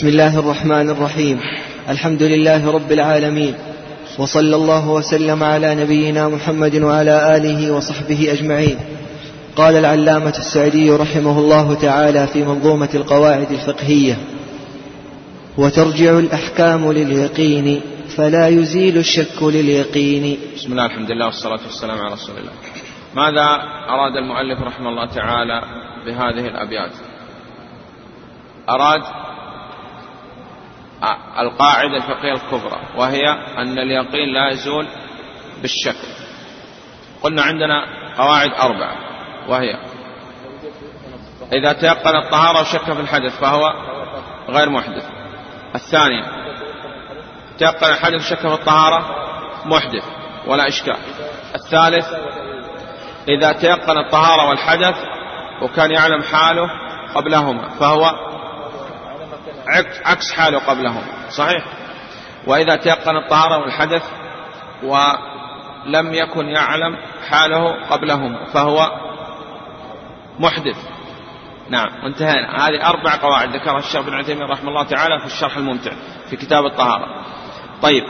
بسم الله الرحمن الرحيم. الحمد لله رب العالمين. وصلى الله وسلم على نبينا محمد وعلى آله وصحبه أجمعين. قال العلامة السعدي رحمه الله تعالى في منظومة القواعد الفقهية وترجع الأحكام لليقين فلا يزيل الشك لليقين. بسم الله الحمد لله والصلاة والسلام على رسول الله. ماذا أراد المؤلف رحمه الله تعالى بهذه الأبيات؟ أراد القاعدة الفقهية الكبرى وهي أن اليقين لا يزول بالشك. قلنا عندنا قواعد أربعة وهي إذا تيقن الطهارة وشك في الحدث فهو غير محدث. الثانية تيقن الحدث وشك في الطهارة محدث ولا إشكال. الثالث إذا تيقن الطهارة والحدث وكان يعلم حاله قبلهما فهو عكس حاله قبلهم. صحيح. وإذا تيقن الطهارة والحدث ولم يكن يعلم حاله قبلهم فهو محدث. نعم وانتهينا هذه أربع قواعد ذكرها الشيخ بن عثيمين رحمه الله تعالى في الشرح الممتع في كتاب الطهارة. طيب.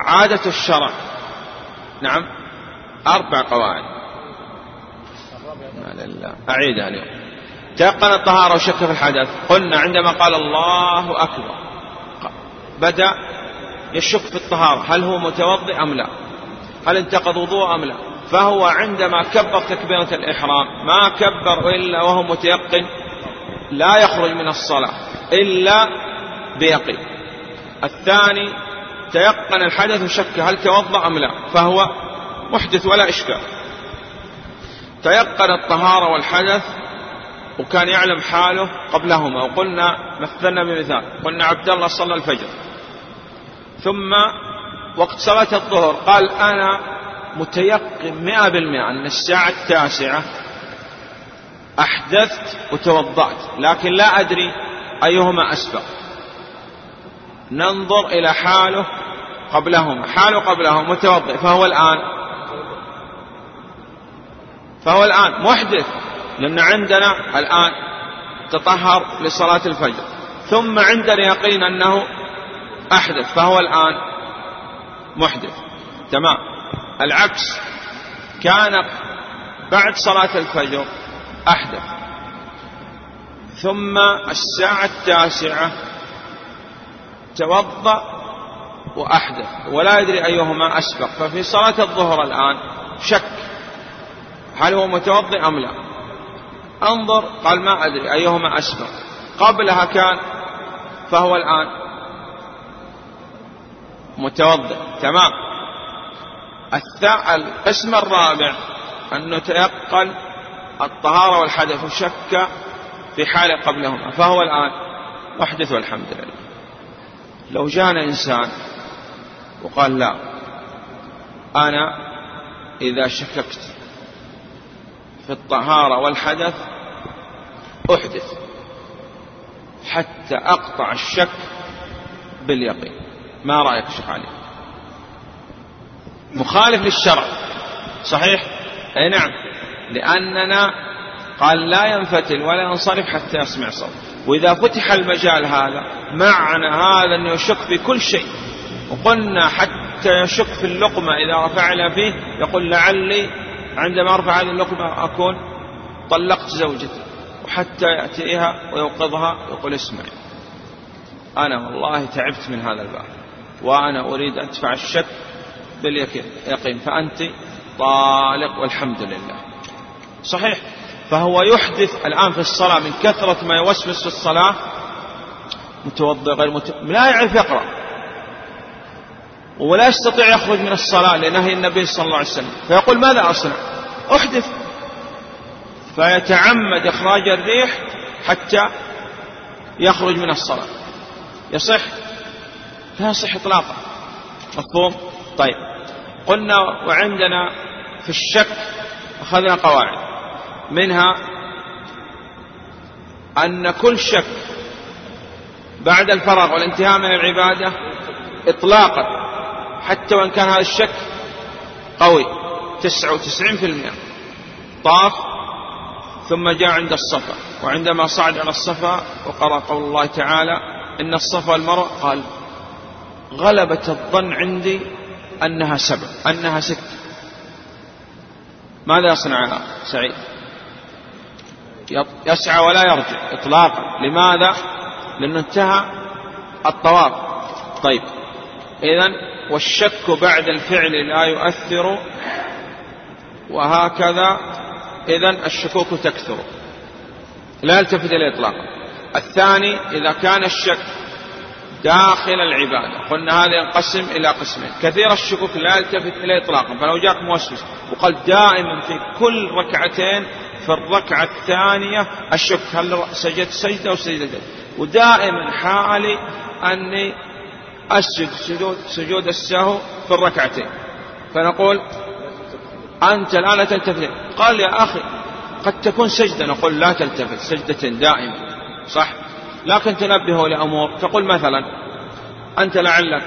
عادة الشرع. نعم أربع قواعد. أعيدها اليوم. تيقن الطهارة وشك في الحدث قلنا عندما قال الله أكبر بدأ يشك في الطهارة. هل هو متوضئ أم لا؟ هل انتقض وضوء أم لا؟ فهو عندما كبر تكبيرة الإحرام ما كبر إلا وهو متيقن لا يخرج من الصلاة إلا بيقين. الثاني تيقن الحدث وشك هل توضأ أم لا فهو محدث ولا إشكال. تيقن الطهارة والحدث وكان يعلم حاله قبلهما. وقلنا مثلنا بمثال. قلنا عبد الله صلى الفجر. ثم وقت صلاة الظهر قال أنا متيقن مئة بالمئة أن الساعة التاسعة أحدثت وتوضأت. لكن لا أدري أيهما أسبق. ننظر إلى حاله قبلهما. حاله قبلهما متوضئ. فهو الآن فهو الآن محدث. لأن عندنا الآن تطهر لصلاة الفجر. ثم عندنا يقين أنه أحدث فهو الآن محدث. تمام. العكس. كان بعد صلاة الفجر أحدث. ثم الساعة التاسعة توضأ وأحدث. ولا يدري أيهما أسبق. ففي صلاة الظهر الآن شك. هل هو متوضئ أم لا؟ انظر قال ما أدري أيهما أسبق قبلها كان فهو الآن. متوضئ تمام. القسم الرابع أنه تيقن الطهارة والحدث وشك في حال قبلهما. فهو الآن. محدث والحمد لله. لو جاءنا إنسان وقال لا أنا إذا شككت في الطهارة والحدث أحدث حتى أقطع الشك باليقين. ما رأيك شيخ علي؟ مخالف للشرع صحيح؟ أي نعم لأننا قال لا ينفتل ولا ينصرف حتى يسمع صوت. وإذا فتح المجال هذا معنى هذا أنه يشك في كل شيء. وقلنا حتى يشك في اللقمة إذا رفعنا فيه يقول لعلي عندما أرفع هذه اللقمة أكون طلقت زوجتي وحتى يأتيها ويوقظها ويقول اسمعي. أنا والله تعبت من هذا الباب وأنا أريد أدفع الشك باليقين فأنت طالق والحمد لله. صحيح. فهو يحدث الآن في الصلاة من كثرة ما يوسوس في الصلاة. متوضئ غير متوضئ لا يعرف يقرأ. ولا يستطيع يخرج من الصلاة لنهي النبي صلى الله عليه وسلم. فيقول ماذا أصنع؟ أحدث. فيتعمد إخراج الريح حتى يخرج من الصلاة. يصح؟ لا يصح إطلاقا. مفهوم؟ طيب. قلنا وعندنا في الشك أخذنا قواعد. منها أن كل شك بعد الفراغ والانتهاء من العبادة إطلاقا. حتى وإن كان هذا الشك قوي. تسعة وتسعين في المئة. طاف ثم جاء عند الصفا. وعندما صعد على الصفا وقرأ قول الله تعالى إن الصفا والمروة قال غلبة الظن عندي أنها سبع أنها ست. ماذا يصنع سعيد؟ يسعى ولا يرجع إطلاقا. لماذا؟ لأنه انتهى الطواف. طيب إذا والشك بعد الفعل لا يؤثر وهكذا. إذا الشكوك تكثر. لا يلتفت إليه إطلاقا الثاني إذا كان الشك داخل العبادة قلنا هذا ينقسم إلى قسمين. كثير الشكوك لا يلتفت إليه إطلاقا فلو جاءك موسوس وقال دائما في كل ركعتين في الركعة الثانية الشك هل سجدت سجدة أو سجدتين. ودائما حالي أني أسجد سجود, سجود السهو في الركعتين. فنقول أنت الآن تلتفت قال يا أخي قد تكون سجدة. نقول لا تلتفت سجدة دائما صح؟ لكن تنبهه لأمور. تقول مثلا أنت لعلك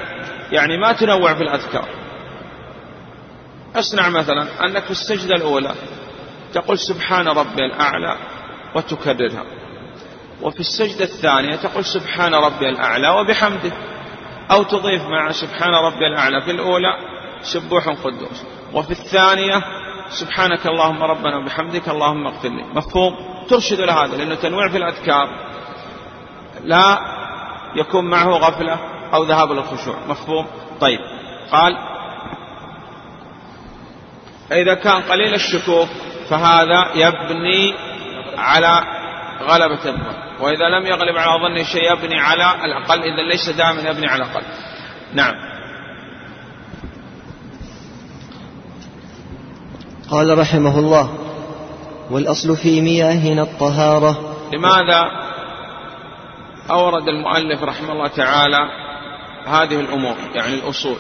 يعني ما تنوع في الأذكار. اصنع مثلا أنك في السجدة الأولى تقول سبحان ربي الأعلى وتكررها. وفي السجدة الثانية تقول سبحان ربي الأعلى وبحمده. أو تضيف مع سبحان ربي الأعلى في الأولى سبوح قدوس. وفي الثانية سبحانك اللهم ربنا وبحمدك اللهم اغفر لي. مفهوم؟ ترشد لهذا لأنه تنويع في الأذكار. لا يكون معه غفلة أو ذهاب للخشوع مفهوم؟ طيب. قال إذا كان قليل الشكوك فهذا يبني على غلبة الظن. وإذا لم يغلب على ظنه شيء يبني على الأقل إذا ليس دائما يبني على الأقل. نعم. قال رحمه الله والأصل في مياهنا الطهارة. لماذا أورد المؤلف رحمه الله تعالى هذه الأمور يعني الأصول؟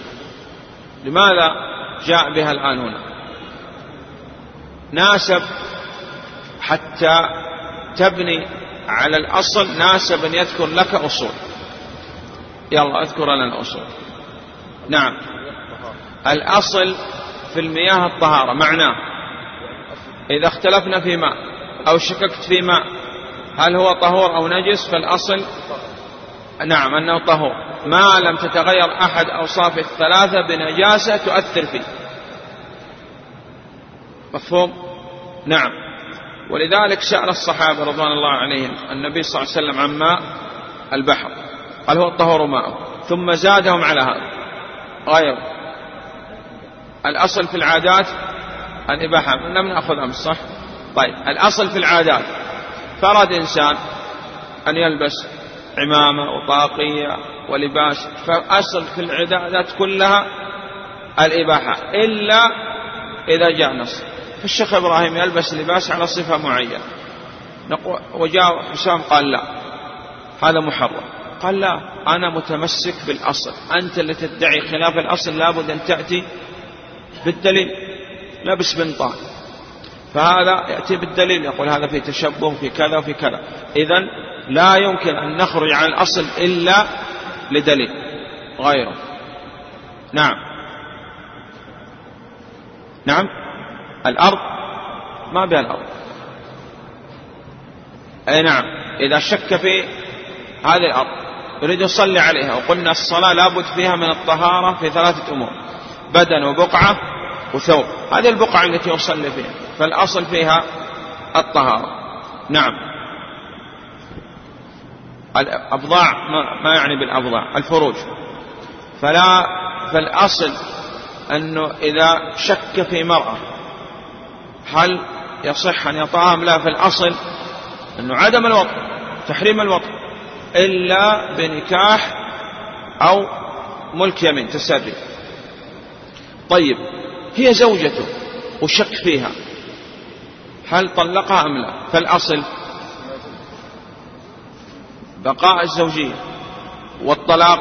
لماذا جاء بها الآن هنا؟ ناسب حتى تبني على الأصل ناسب أن يذكر لك أصول. يلا أذكر لنا أصول. نعم. الأصل في المياه الطهارة معناه. إذا اختلفنا في ماء أو شككت في ماء هل هو طهور أو نجس؟ فالأصل نعم أنه طهور. ما لم تتغير أحد أوصاف الثلاثة بنجاسة تؤثر فيه. مفهوم؟ نعم. ولذلك سأل الصحابة رضوان الله عليهم النبي صلى الله عليه وسلم عن ماء البحر. قال هو الطهور ماءه ثم زادهم على هذا. غير. الأصل في العادات الإباحة لم نأخذ أمس صح؟ طيب الأصل في العادات فرد إنسان أن يلبس عمامة وطاقية ولباس فأصل في العادات كلها الإباحة إلا إذا جاء نص. فالشيخ إبراهيم يلبس لباس على صفة معينة. وجاء حسام قال لا هذا محرم. قال لا أنا متمسك بالأصل. أنت اللي تدعي خلاف الأصل لابد أن تأتي بالدليل. لبس بنطال فهذا يأتي بالدليل يقول هذا في تشبه في كذا وفي كذا. إذا لا يمكن أن نخرج عن الأصل إلا لدليل غيره. نعم. نعم. الأرض ما بها الأرض. أي نعم. إذا شك في هذه الأرض يريد يصلي عليها. وقلنا الصلاة لابد فيها من الطهارة في ثلاثة أمور. بدن وبقعة وثوب. هذه البقعة التي يصلي فيها. فالأصل فيها الطهارة. نعم. الأبضاع ما يعني بالأبضاع؟ الفروج. فلا فالأصل أنه إذا شك في مرأة هل يصح أن يطعها أم لا في الأصل أنه عدم الوطن تحريم الوطن إلا بنكاح أو ملك يمين تسري طيب هي زوجته وشك فيها. هل طلقها أم لا؟ فالأصل بقاء الزوجية والطلاق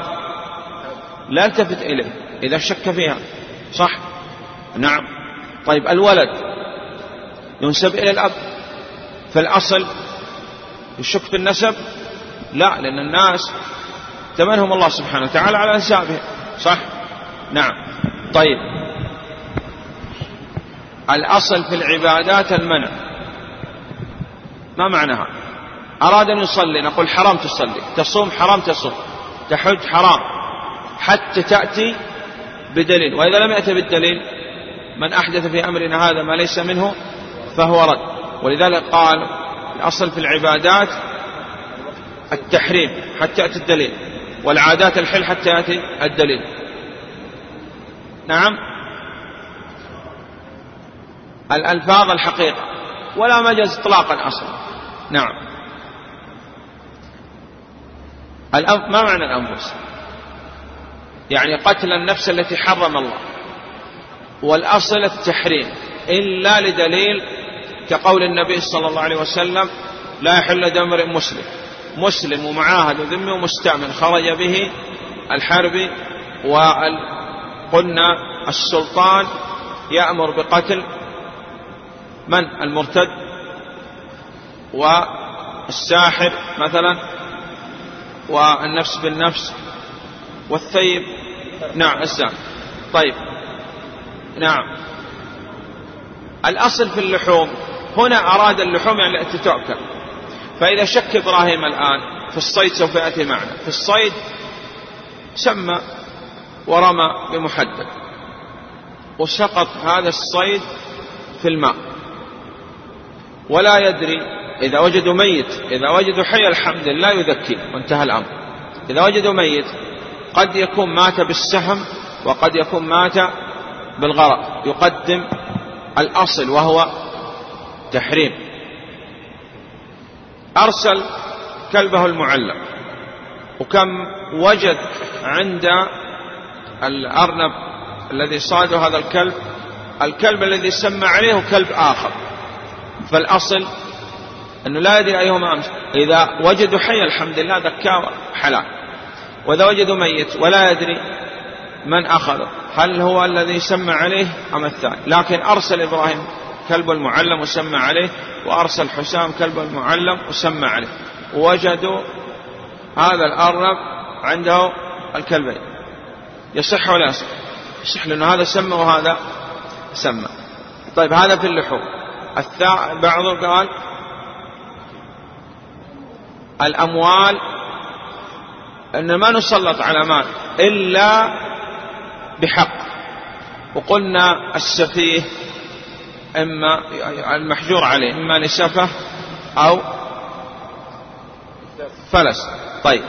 لا التفت إليه إذا شك فيها. صح؟ نعم. طيب الولد ينسب إلى الأب. فالأصل يشك في النسب؟ لا لأن الناس تمنهم الله سبحانه وتعالى على أنسابهم صح؟ نعم. طيب. الأصل في العبادات المنع. ما معناها؟ أراد أن يصلي نقول حرام تصلي. تصوم حرام تصوم. تحج حرام. حتى تأتي بدليل. وإذا لم يأتي بالدليل من أحدث في أمرنا هذا ما ليس منه فهو رد. ولذلك قال الأصل في العبادات التحريم حتى يأتي الدليل. والعادات الحل حتى يأتي الدليل. نعم؟ الألفاظ الحقيقة ولا مجاز إطلاقا أصلا. نعم. ما معنى الأنفس؟ يعني قتل النفس التي حرم الله والأصل التحريم إلا لدليل كقول النبي صلى الله عليه وسلم لا يحل دم امرئ مسلم مسلم ومعاهد وذمي ومستأمن خرج به الحرب وقلنا السلطان يأمر بقتل من المرتد والساحر مثلا والنفس بالنفس والثيب نعم السام طيب. نعم. الأصل في اللحوم. هنا أراد اللحوم يعني التي تؤكل فإذا شك إبراهيم الآن في الصيد سوف يأتي معنا. في الصيد سمى ورمى بمحدد. وسقط هذا الصيد في الماء. ولا يدري إذا وجدوا ميت إذا وجدوا حي الحمد لله يذكي وانتهى الأمر. إذا وجدوا ميت قد يكون مات بالسهم وقد يكون مات بالغرق. يقدم الأصل وهو تحريم. أرسل كلبه المعلم وكم وجد عند الأرنب الذي صاده هذا الكلب؟ الكلب الذي سمى عليه كلب آخر. فالأصل أنه لا يدري أيهما أمس. إذا وجدوا حي الحمد لله ذكاه حلال وإذا وجدوا ميت ولا يدري من أخذه. هل هو الذي سمى عليه أم الثاني؟ لكن أرسل إبراهيم كلب المعلم وسمى عليه وأرسل حسام كلب المعلم وسمى عليه. ووجدوا هذا الأرنب عنده الكلبين. يصح ولا يصح؟ يصح لأنه هذا سمى وهذا سمى. طيب هذا في اللحوم. بعض قال الأموال أن ما نسلط على مال إلا بحق. وقلنا السفيه إما المحجور عليه إما لسفه أو فلس. طيب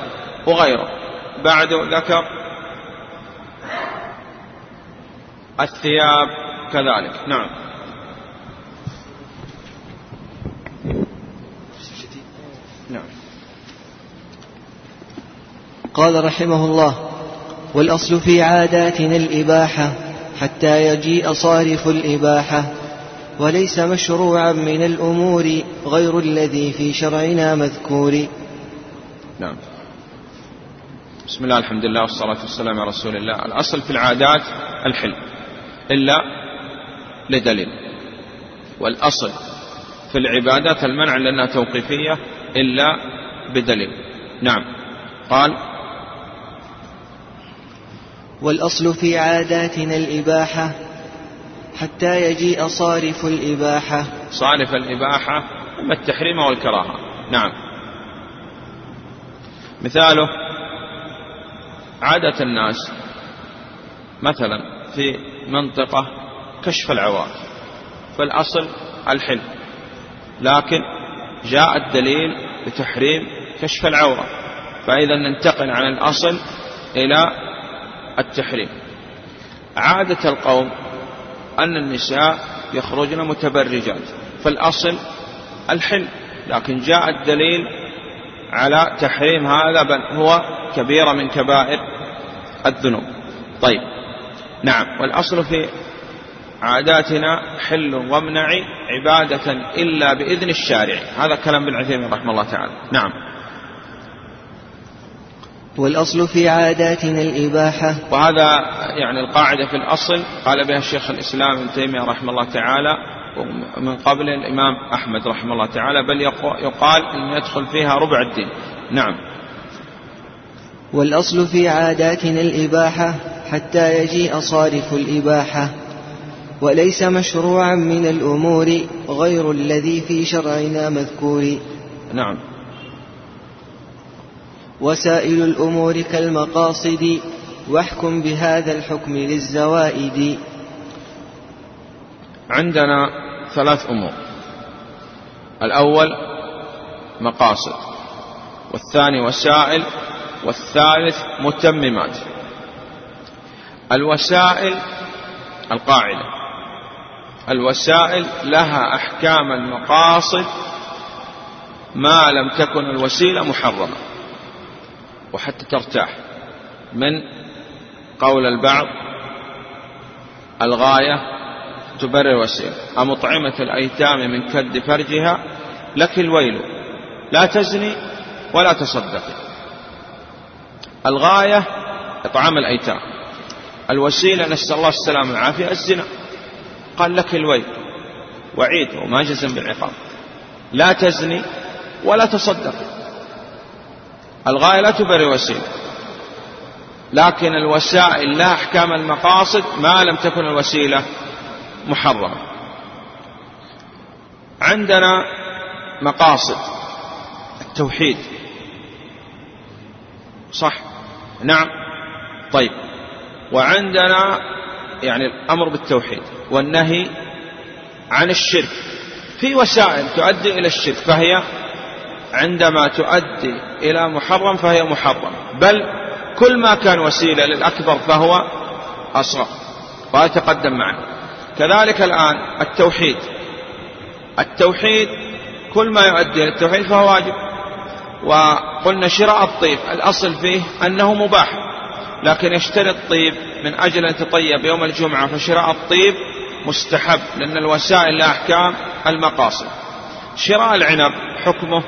وغيره. بعد ذكر الثياب كذلك. نعم. نعم. قال رحمه الله والأصل في عاداتنا الإباحة حتى يجيء صارف الإباحة وليس مشروعا من الأمور غير الذي في شرعنا مذكور. نعم. بسم الله الحمد لله والصلاة والسلام على رسول الله. الأصل في العادات الحل إلا لدليل. والأصل في العبادات المنع لأنها توقيفية إلا بدليل. نعم. قال والأصل في عاداتنا الإباحة حتى يجيء صارف الإباحة. صارف الإباحة إما التحريم والكراهة. نعم. مثاله عادة الناس مثلا في منطقة كشف العوار فالأصل الحل لكن جاء الدليل بتحريم كشف العورة. فإذا ننتقل عن الأصل إلى التحريم. عادة القوم أن النساء يخرجن متبرجات فالأصل الحل لكن جاء الدليل على تحريم هذا بل هو كبيرة من كبائر الذنوب. طيب نعم والأصل في عاداتنا حل وامنع عبادة إلا بإذن الشارع. هذا كلام ابن عثيمين رحمه الله تعالى. نعم. والأصل في عاداتنا الإباحة. وهذا يعني القاعدة في الأصل قال بها الشيخ الإسلام ابن تيمية رحمه الله تعالى ومن قبل الإمام أحمد رحمه الله تعالى بل يقال أن يدخل فيها ربع الدين. نعم. والأصل في عاداتنا الإباحة حتى يجيء صارف الإباحة. وليس مشروعا من الأمور غير الذي في شرعنا مذكور. نعم. وسائل الأمور كالمقاصد واحكم بهذا الحكم للزوائد. عندنا ثلاث أمور. الأول مقاصد. والثاني وسائل. والثالث متممات. الوسائل القاعدة. الوسائل لها أحكام المقاصد ما لم تكن الوسيلة محرمة وحتى ترتاح. من قول البعض الغاية تبرر الوسيلة. أمطعمة الأيتام من كد فرجها لك الويل. لا تزني ولا تصدقي الغاية إطعام الأيتام. الوسيلة نسأل الله السلامة والعافية الزنا. قال لك الويل وعيد وما جزم بالعقاب. لا تزني ولا تصدقي الغاية لا تبرر الوسيلة لكن الوسائل لها أحكام المقاصد ما لم تكن الوسيلة محرمة. عندنا مقاصد. التوحيد. صح؟ نعم. طيب. وعندنا يعني الأمر بالتوحيد. والنهي عن الشرك. في وسائل تؤدي إلى الشرك فهي عندما تؤدي إلى محرم فهي محرم. بل كل ما كان وسيلة للأكبر فهو أصغر. وهذا تقدم معنا كذلك الآن التوحيد. التوحيد كل ما يؤدي إلى التوحيد فهو واجب. وقلنا شراء الطيب الأصل فيه أنه مباح لكن يشتري الطيب من أجل أن يتطيب يوم الجمعة فشراء الطيب مستحب لأن الوسائل لها أحكام المقاصد. شراء العنب حكمه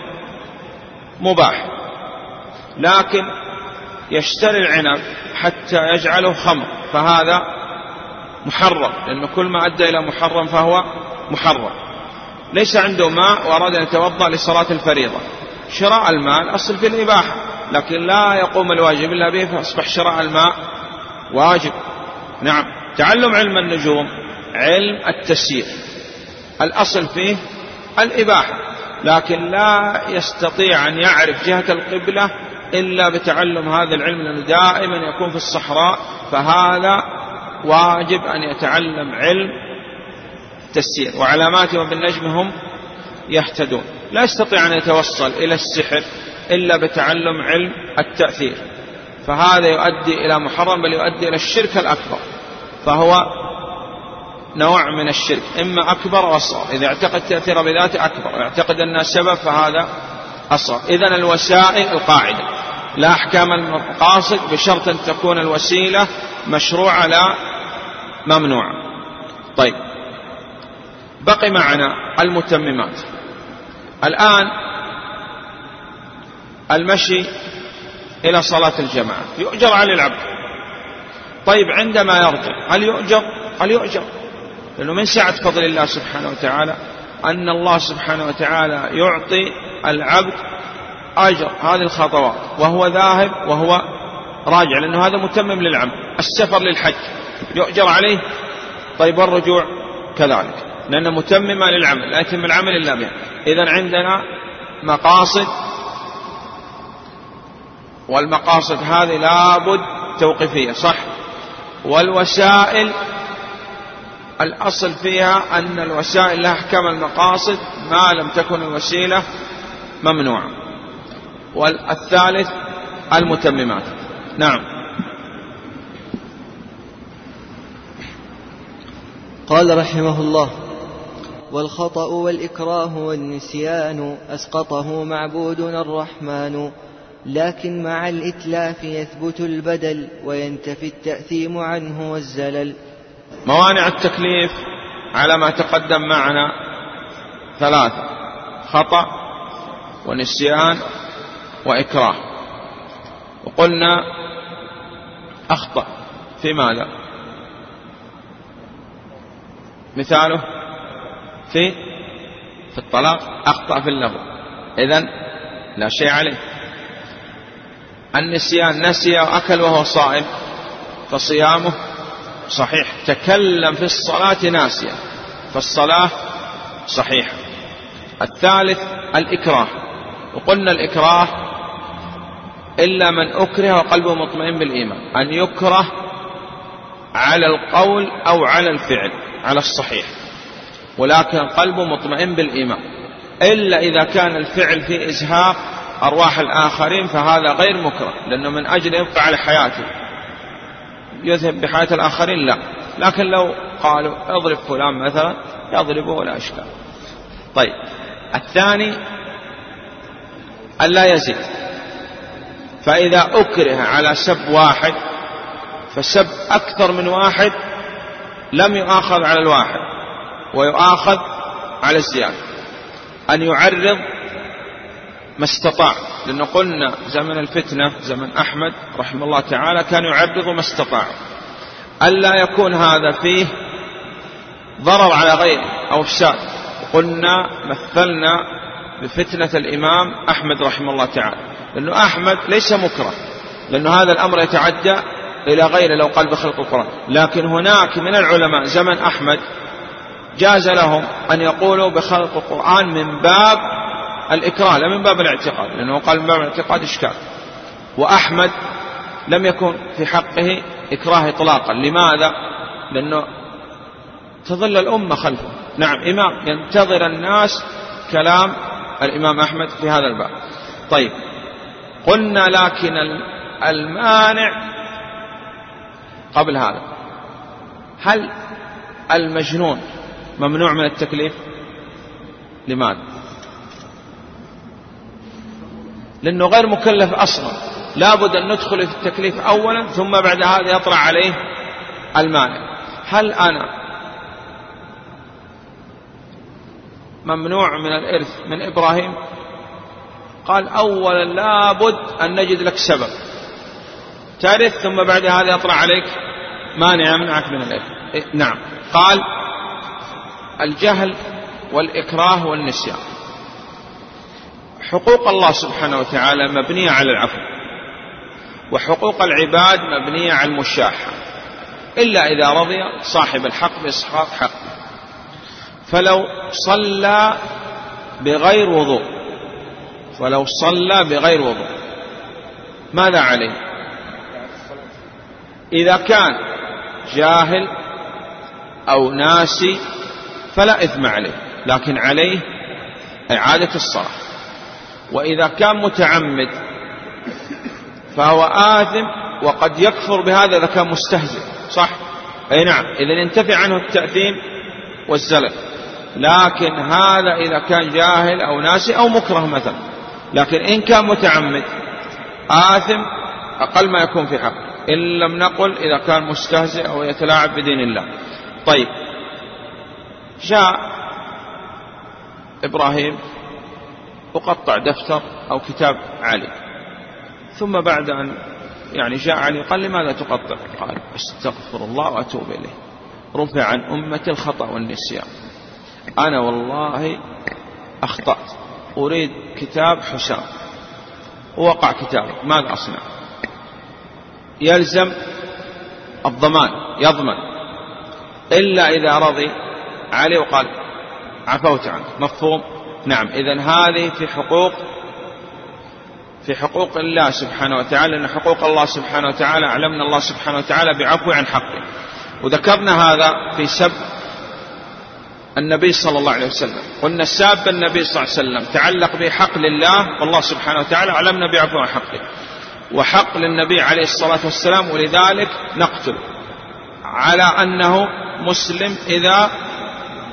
مباح لكن يشتري العنب حتى يجعله خمر فهذا محرم لأن كل ما أدى إلى محرم فهو محرم. ليس عنده ماء وأراد أن يتوضأ لصلاة الفريضة. شراء الماء الأصل في الإباحة لكن لا يقوم الواجب إلا به فأصبح شراء الماء واجب. نعم. تعلم علم النجوم علم التسيير الأصل فيه الإباحة لكن لا يستطيع أن يعرف جهة القبلة إلا بتعلم هذا العلم لأنه دائما يكون في الصحراء فهذا واجب أن يتعلم علم التسيير وعلاماتهم بالنجم هم يهتدون. لا يستطيع أن يتوصل إلى السحر إلا بتعلم علم التأثير. فهذا يؤدي إلى محرم بل يؤدي إلى الشرك الأكبر فهو نوع من الشرك إما أكبر أو أصغر إذا اعتقد تأثير بذاته أكبر اعتقد أنها سبب فهذا أصغر. إذا الوسائل القاعدة لا أحكام المقاصد بشرط أن تكون الوسيلة مشروعة لا ممنوعة. طيب بقي معنا المتممات. الآن المشي إلى صلاة الجماعة يؤجر على العبد. طيب عندما يرجع هل يؤجر؟ هل يؤجر؟ لأنه من سعة فضل الله سبحانه وتعالى أن الله سبحانه وتعالى يعطي العبد أجر هذه الخطوات وهو ذاهب وهو راجع لأنه هذا متمم للعمل السفر للحج يؤجر عليه طيب والرجوع كذلك لأنه متممة للعمل لا يتم العمل إلا به إذا عندنا مقاصد والمقاصد هذه لابد توقيفية صح؟ والوسائل الأصل فيها أن الوسائل لها أحكام المقاصد ما لم تكن الوسيلة ممنوعة والثالث المتممات. نعم. قال رحمه الله والخطأ والإكراه والنسيان أسقطه معبودنا الرحمن لكن مع الإتلاف يثبت البدل وينتفي التأثيم عنه والزلل. موانع التكليف على ما تقدم معنا ثلاثة خطأ ونسيان وإكراه. وقلنا أخطأ في ماذا؟ مثاله في في الطلاق أخطأ في اللغو. إذن لا شيء عليه. النسيان نسي وأكل وهو صائم فصيامه صحيح. تكلم في الصلاة ناسيا فالصلاة صحيحة. الثالث الإكراه. وقلنا الإكراه إلا من أكره وقلبه مطمئن بالإيمان. أن يكره على القول أو على الفعل على الصحيح. ولكن قلبه مطمئن بالإيمان. إلا إذا كان الفعل في إزهاق أرواح الآخرين فهذا غير مكره لأنه من أجل يبقى على حياته. يذهب بحياة الآخرين لا. لكن لو قالوا اضرب فلان مثلا يضربه ولا إشكال. طيب. الثاني ألا يزيد. فإذا أكره على سب واحد فسب أكثر من واحد لم يؤاخذ على الواحد ويؤاخذ على الزيادة. أن يعرض ما استطاع. لأنه قلنا زمن الفتنة زمن أحمد رحمه الله تعالى كان يعرض ما استطاع ألا يكون هذا فيه ضرر على غيره أو إفساد قلنا مثلنا بفتنة الإمام أحمد رحمه الله تعالى. لأنه أحمد ليس مكره. لأنه هذا الأمر يتعدى إلى غيره لو قال بخلق القرآن. لكن هناك من العلماء زمن أحمد جاز لهم أن يقولوا بخلق القرآن من باب الإكراه لا من باب الاعتقاد لأنه قال من باب الاعتقاد إشكال. وأحمد لم يكن في حقه إكراه إطلاقا. لماذا؟ لأنه تظل الأمة خلفه. نعم إمام. ينتظر الناس كلام الإمام أحمد في هذا الباب. طيب قلنا لكن المانع قبل هذا. هل المجنون ممنوع من التكليف؟ لماذا؟ لأنه غير مكلف أصلا. لابد أن ندخل في التكليف أولا ثم بعد هذا يطلع عليه المانع. هل أنا ممنوع من الإرث من إبراهيم؟ قال أولا لابد أن نجد لك سبب. ترث ثم بعد هذا يطلع عليك مانع يمنعك من الإرث. إيه، نعم. قال الجهل والإكراه والنسيان. حقوق الله سبحانه وتعالى مبنية على العفو وحقوق العباد مبنية على المشاحة إلا إذا رضي صاحب الحق بإسقاط حقه. فلو صلى بغير وضوء ولو صلى بغير وضوء ماذا عليه؟ إذا كان جاهل أو ناسي فلا إثم عليه لكن عليه إعادة الصلاة. وإذا كان متعمد فهو آثم وقد يكفر بهذا إذا كان مستهزئ صح؟ أي نعم. إذا ينتفع عنه التأثيم والزلل. لكن هذا إذا كان جاهل أو ناسي أو مكره مثلا. لكن إن كان متعمد آثم أقل ما يكون في حق. إن لم نقل إذا كان مستهزئ أو يتلاعب بدين الله. طيب. جاء إبراهيم أقطع دفتر أو كتاب علي ثم بعد أن يعني جاء علي قال لماذا تقطع؟ قال أستغفر الله وأتوب إليه. رفع عن أمة الخطأ والنسيان. أنا والله أخطأت. أريد كتاب حسام ووقع كتابه ماذا أصنع؟ يلزم الضمان يضمن. إلا إذا رضي عليه وقال عفوت عنه مفهوم؟ نعم إذا هذه في حقوق في حقوق الله سبحانه وتعالى لأن حقوق الله سبحانه وتعالى علمنا الله سبحانه وتعالى بعفو عن حقه. وذكرنا هذا في سب النبي صلى الله عليه وسلم. قلنا ساب النبي صلى الله عليه وسلم تعلق به حق لله والله سبحانه وتعالى علمنا بعفو عن حقه. وحق للنبي عليه الصلاة والسلام ولذلك نقتل على أنه مسلم إذا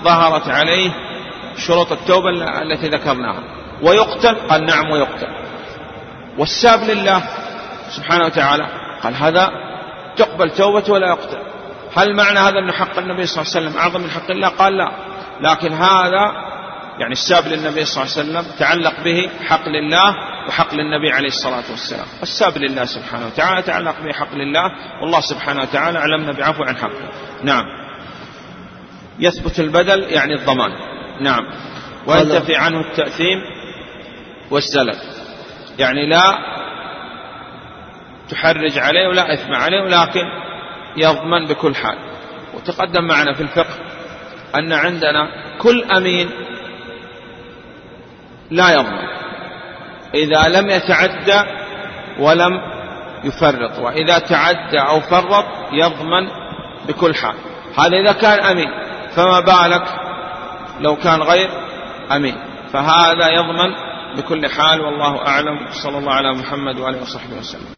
ظهرت عليه شروط التوبة التي ذكرناها. ويقتل؟ قال نعم ويقتل. والساب لله سبحانه وتعالى قال هذا تقبل توبته ولا يقتل. هل معنى هذا أن حق النبي صلى الله عليه وسلم أعظم من حق الله؟ قال لا. لكن هذا يعني الساب للنبي صلى الله عليه وسلم تعلق به حق لله وحق للنبي عليه الصلاة والسلام. الساب لله سبحانه وتعالى تعلق به حق لله. والله سبحانه وتعالى علمنا بعفو عن حقه. نعم. يثبت البدل يعني الضمان. نعم. وينتفي عنه التأثيم والزلل يعني لا تحرج عليه ولا إثم عليه ولكن يضمن بكل حال. وتقدم معنا في الفقه أن عندنا كل أمين لا يضمن إذا لم يتعدى ولم يفرط وإذا تعدى أو فرط يضمن بكل حال. هذا إذا كان أمين فما بالك لو كان غير أمين. فهذا يضمن بكل حال والله أعلم. صلى الله على محمد وآله وصحبه وسلم.